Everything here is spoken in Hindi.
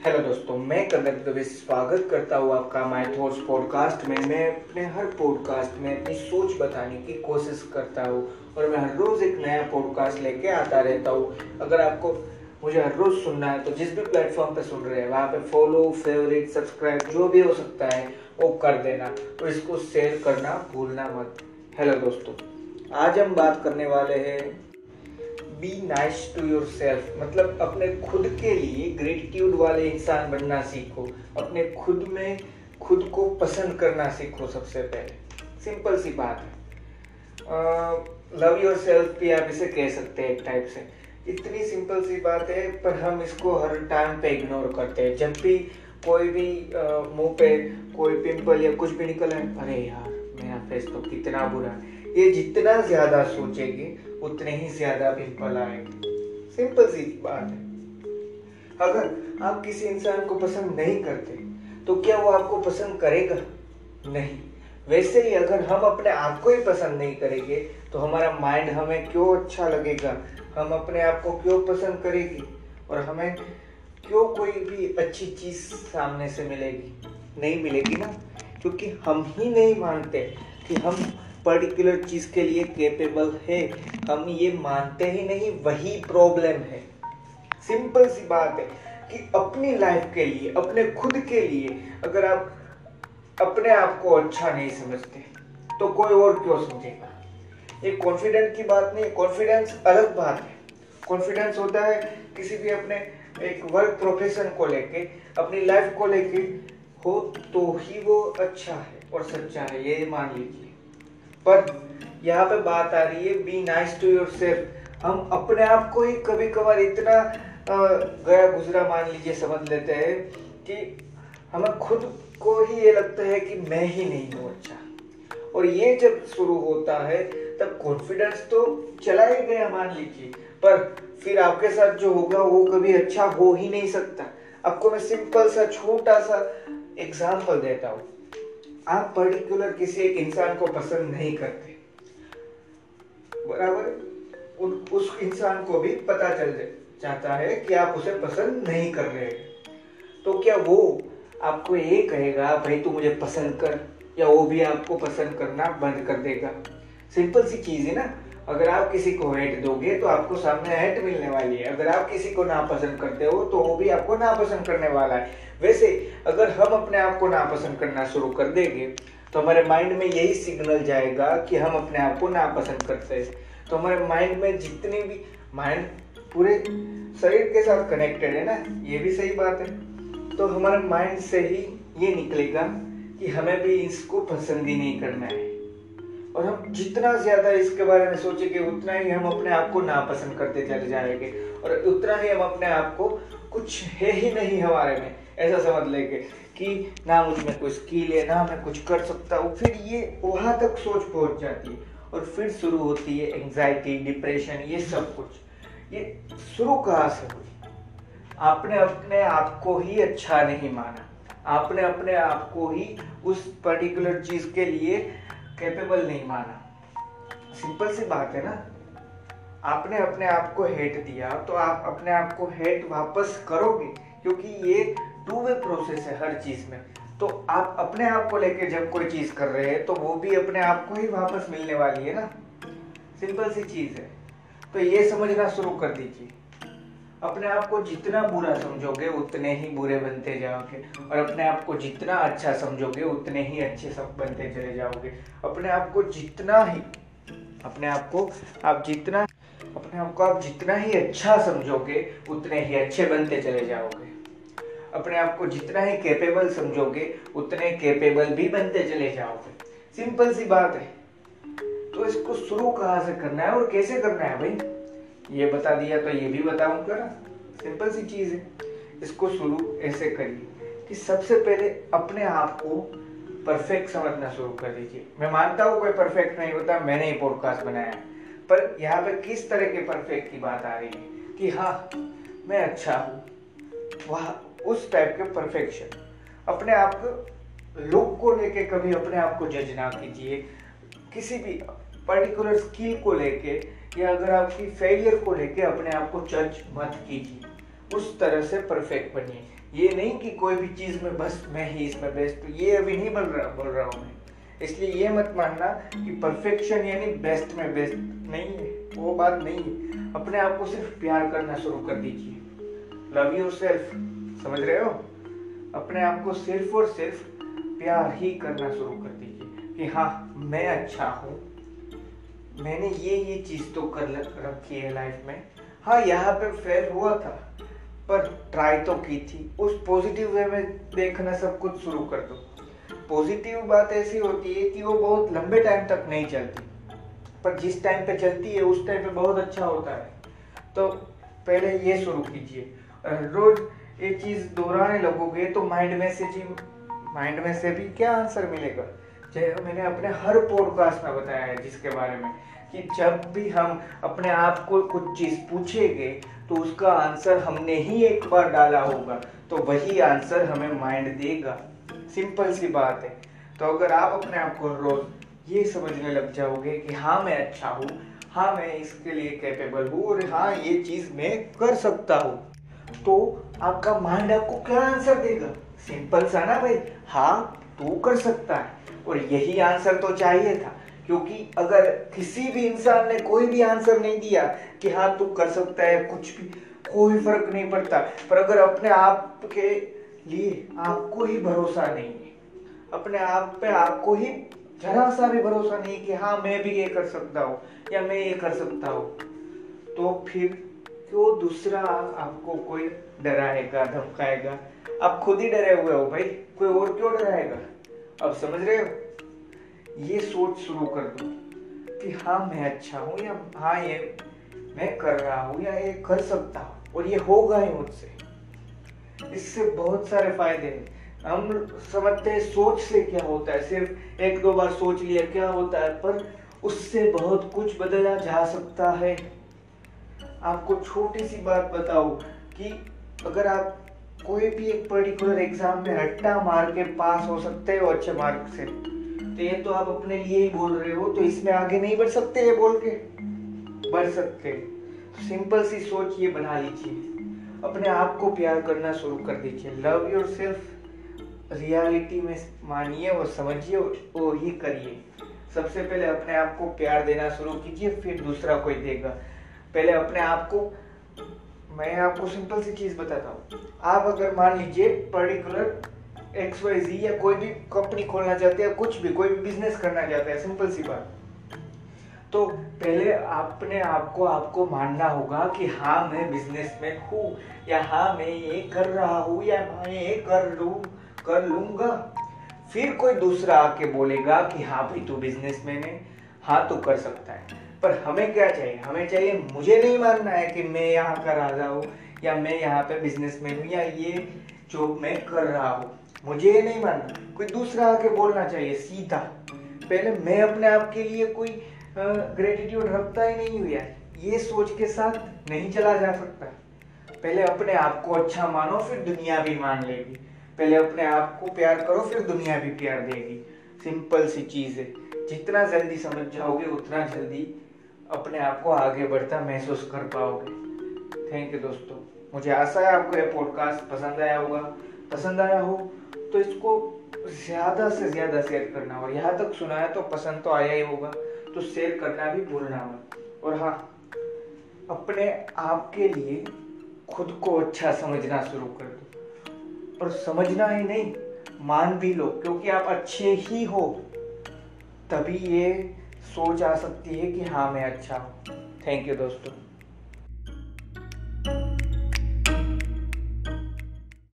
हेलो दोस्तों, मैं कदर दवे स्वागत करता हूँ आपका माय थॉट्स पॉडकास्ट में। मैं अपने हर पॉडकास्ट में अपनी सोच बताने की कोशिश करता हूँ और मैं हर रोज़ एक नया पॉडकास्ट लेके आता रहता हूँ। अगर आपको मुझे हर रोज़ सुनना है तो जिस भी प्लेटफॉर्म पे सुन रहे हैं, वहाँ पे फॉलो फेवरेट सब्सक्राइब जो भी हो सकता है, वो कर देना। और इसको शेयर करना भूलना मत। हेलो दोस्तों, आज हम बात करने वाले हैं be nice to yourself मतलब अपने खुद के लिए ग्रेटिट्यूड वाले इंसान बनना सीखो। अपने खुद में, खुद को पसंद करना सीखो सबसे पहले। सिंपल सी बात है। लव योर सेल्फ भी आप इसे कह सकते हैं एक टाइप से। इतनी सिंपल सी बात है, पर हम इसको हर टाइम पे इग्नोर करते हैं। जब भी कोई भी मुँह पे कोई पिंपल या कुछ भी निकल है, अरे यार, मेरा फेस तो कितना बुरा है। ये जितना ज़्यादा सोचेगी उतने ही ज़्यादा पिंपल आएँगे। सिंपल सी बात है। अगर आप किसी इंसान को पसंद नहीं करते तो क्या वो आपको पसंद करेगा? नहीं। वैसे ही अगर हम अपने आप को ही पसंद नहीं करेंगे तो हमारा माइंड हमें क्यों अच्छा लगेगा? हम अपने आप को क्यों पसंद करेगी? और हमें क्यों कोई भी अच्छी चीज़ सामने से मिलेगी? नहीं मिलेगी ना? क्योंकि हम ही नहीं मानते कि हम पर्टिकुलर चीज़ के लिए केपेबल है। हम ये मानते ही नहीं, वही प्रॉब्लम है। सिंपल सी बात है कि अपनी लाइफ के लिए, अपने खुद के लिए अगर आप अपने आप को अच्छा नहीं समझते तो कोई और क्यों समझेगा? ये कॉन्फिडेंस की बात नहीं कॉन्फिडेंस अलग बात है। कॉन्फिडेंस होता है किसी भी अपने एक वर्क प्रोफेशन को लेके, अपनी लाइफ को लेके, हो तो ही वो अच्छा है और सच्चा है, ये मान लीजिए। पर यहाँ पे बात आ रही है be nice to yourself हम अपने आप को ही कभी कभार इतना गया गुजरा मान लीजिए, समझ लेते हैं कि हमें खुद को ही ये लगता है कि मैं ही नहीं हूँ अच्छा। और ये जब शुरू होता है, तब कॉन्फिडेंस तो चला ही गया मान लीजिए। पर फिर आपके साथ जो होगा, वो कभी अच्छा हो ही नहीं सकता। आपको मैं सिंपल सा, छोटा सा एग्ज़ाम्पल देता हूँ। आप पर्टिकुलर किसी एक इंसान को पसंद नहीं करते। बराबर? उन, उस इंसान को भी पता चल जाता है कि आप उसे पसंद नहीं कर रहे तो क्या वो आपको ये कहेगा, भाई तू मुझे पसंद कर, या वो भी आपको पसंद करना बंद कर देगा? सिंपल सी चीज़ है ना? अगर आप किसी को हेट दोगे तो आपको सामने हेट मिलने वाली है। अगर आप किसी को नापसंद करते हो तो वो भी आपको नापसंद करने वाला है। वैसे, अगर हम अपने आप को नापसंद करना शुरू कर देंगे तो हमारे माइंड में यही सिग्नल जाएगा कि हम अपने आप को नापसंद करते हैं। तो हमारे माइंड में जितनी भी माइंड पूरे शरीर के साथ कनेक्टेड है ना, ये भी सही बात है। तो हमारे माइंड से ही ये निकलेगा कि हमें भी इसको पसंद ही नहीं करना है। और हम जितना ज़्यादा इसके बारे में सोचेंगे, उतना ही हम अपने आप को नापसंद करते चले जाएँगे। और उतना ही हम अपने आप को कुछ है ही नहीं हमारे में, ऐसा समझ लेंगे कि ना मुझमें कोई स्किल है ना मैं कुछ कर सकता हूँ। फिर ये वहाँ तक सोच पहुँच जाती है और फिर शुरू होती है एंजाइटी डिप्रेशन ये सब कुछ। ये शुरू कहाँ से हुई? आपने अपने आप को ही अच्छा नहीं माना। आपने अपने आप को ही उस पर्टिकुलर चीज़ के लिए कैपेबल नहीं माना। सिंपल सी बात है ना? आपने अपने आप को हेट दिया तो आप अपने आप को हेट वापस करोगे, क्योंकि ये टू वे प्रोसेस है हर चीज़ में। तो आप अपने आप को लेके जब कोई चीज़ कर रहे हैं तो वो भी अपने आप को ही वापस मिलने वाली है ना? सिंपल सी चीज़ है। तो ये समझना शुरू कर दीजिए। अपने आप को जितना बुरा समझोगे, उतने ही बुरे बनते जाओगे। और अपने आप को जितना अच्छा समझोगे, उतने ही अच्छे सब बनते चले जाओगे। अपने आप को जितना ही, अपने आप को आप जितना, अपने आप को आप जितना ही अच्छा समझोगे, उतने ही अच्छे बनते चले जाओगे। अपने आप को जितना ही कैपेबल समझोगे, उतने कैपेबल भी बनते चले जाओगे। सिंपल सी बात है। तो इसको शुरू कहाँ से करना है और कैसे करना है भाई? ये बता दिया तो ये भी बताऊँगा ना सिंपल सी चीज़ है। इसको शुरू ऐसे करिए कि सबसे पहले अपने आप को परफेक्ट समझना शुरू कर दीजिए। मैं मानता हूँ कोई परफेक्ट नहीं होता, मैंने ही पॉडकास्ट बनाया पर यहाँ पे किस तरह के परफेक्ट की बात आ रही है कि हाँ मैं अच्छा हूँ, वह उस टाइप के परफेक्शन अपने आप को लुक को लेके कभी अपने आप को जज ना कीजिए। किसी भी पर्टिकुलर स्किल को लेके या अगर आपकी फेलियर को लेके अपने आप को जज मत कीजिए। उस तरह से परफेक्ट बनिए। ये नहीं कि कोई भी चीज़ में बस मैं ही इसमें बेस्ट हूँ, ये अभी नहीं बोल रहा बोल रहा हूँ मैं। इसलिए ये मत मानना कि परफेक्शन यानी बेस्ट में बेस्ट नहीं है, वो बात नहीं है। अपने आप को सिर्फ़ प्यार करना शुरू कर दीजिए। लव योर सेल्फ समझ रहे हो? अपने आप को सिर्फ़ और सिर्फ़ प्यार ही करना शुरू कर दीजिए कि हाँ मैं अच्छा हूँ मैंने ये ये चीज़ तो कर रखी है लाइफ में। हाँ यहाँ पे फेल हुआ था, पर ट्राई तो की थी। उस पॉजिटिव वे में देखना सब कुछ शुरू कर दो। पॉजिटिव बात ऐसी होती है कि वो बहुत लंबे टाइम तक नहीं चलती। पर जिस टाइम पे चलती है, उस टाइम पे बहुत अच्छा होता है। तो पहले ये शुरू कीजिए। रोज ये चीज़ दोहराने लगोगे तो माइंड में से जी माइंड में से भी क्या आंसर मिलेगा? मैंने अपने हर पॉडकास्ट में बताया है जिसके बारे में कि जब भी हम अपने आप को कुछ चीज़ पूछेंगे तो उसका आंसर हमने ही एक बार डाला होगा। तो वही आंसर हमें माइंड देगा। सिंपल सी बात है। तो अगर आप अपने आप को रोज ये समझने लग जाओगे कि हाँ मैं अच्छा हूँ हाँ मैं इसके लिए कैपेबल हूँ और हाँ ये चीज़ मैं कर सकता हूँ तो आपका माइंड आपको क्या आंसर देगा? सिंपल सा ना भाई। हाँ तू कर सकता है। और यही आंसर तो चाहिए था। क्योंकि अगर किसी भी इंसान ने कोई भी आंसर नहीं दिया कि हाँ तू कर सकता है, कुछ भी, कोई फ़र्क नहीं पड़ता। पर अगर अपने आप के लिए आपको ही भरोसा नहीं है, अपने आप पे आपको ही जरा सा भी भरोसा नहीं कि हाँ मैं भी ये कर सकता हूँ या मैं ये कर सकता हूँ तो फिर क्यों दूसरा आपको कोई डराएगा, धमकाएगा? आप खुद ही डरे हुए हो भाई, कोई और क्यों डराएगा? अब समझ रहे हो? ये सोच शुरू कर दो कि हाँ मैं अच्छा हूँ या हाँ ये मैं कर रहा हूँ या ये कर सकता हूँ और ये होगा ही मुझसे। इससे बहुत सारे फ़ायदे हैं। हम समझते हैं सोच से क्या होता है। सिर्फ़ एक दो बार सोच लिया क्या होता है, पर उससे बहुत कुछ बदला जा सकता है। आपको छोटी सी बात बताओ कि अगर आप कोई भी एक पर्टिकुलर एग्ज़ाम में हट्टा मार के पास हो सकते हो अच्छे मार्क से। तो ये तो आप अपने लिए ही बोल रहे हो तो इसमें आगे नहीं बढ़ सकते ये बोल के। बढ़ सकते। सिंपल सी सोच ये बना लीजिए। अपने आप को प्यार करना शुरू कर दीजिए। लव योर सेल्फ रियलिटी में मानिए और समझिए वो ही करिए। सबसे पहले अपने आप को प्यार देना शुरू कीजिए, फिर दूसरा कोई देगा। पहले अपने आप को मैं आपको सिंपल सी चीज़ बताता हूँ। आप अगर मान लीजिए पर्टिकुलर एक्स वाई जी या कोई भी कंपनी खोलना चाहते हैं कुछ भी, कोई भी बिज़नेस करना चाहते हैं सिंपल सी बात। तो पहले अपने आप को, आपको मानना होगा कि हाँ मैं बिज़नेस में हूँ या हाँ मैं ये कर रहा हूँ या मैं ये कर लू, कर लूँगा। फिर कोई दूसरा आके बोलेगा कि हाँ भाई, तू बिज़नेस मैन है। हाँ तो कर सकता है। पर हमें क्या चाहिए? हमें चाहिए, मुझे नहीं मानना है कि मैं यहाँ का राजा हूँ, या मैं यहाँ पे बिज़नेस मैन हूँ, या ये जो मैं कर रहा हूँ। मुझे ये नहीं मानना। कोई दूसरा आके बोलना चाहिए, सीधा। पहले मैं अपने आप के लिए कोई ग्रेटिट्यूड रखता ही नहीं हुआ ये सोच के साथ नहीं चला जा सकता। पहले अपने आप को अच्छा मानो, फिर दुनिया भी मान लेगी। पहले अपने आप को प्यार करो, फिर दुनिया भी प्यार देगी। सिंपल सी चीज़ है। जितना जल्दी समझ जाओगे, उतना जल्दी अपने आप को आगे बढ़ता महसूस कर पाओगे। थैंक यू दोस्तों। मुझे आशा है आपको यह पॉडकास्ट पसंद आया होगा। पसंद आया हो तो इसको ज़्यादा से ज़्यादा शेयर करना। और यहाँ तक सुना है तो पसंद तो आया ही होगा तो शेयर करना भी भूलना मत। और हाँ अपने आप के लिए खुद को अच्छा समझना शुरू कर दो। और समझना ही नहीं, मान भी लो, क्योंकि आप अच्छे ही हो। तभी ये सोच आ सकती है कि हाँ मैं अच्छा हूँ। थैंक यू दोस्तों।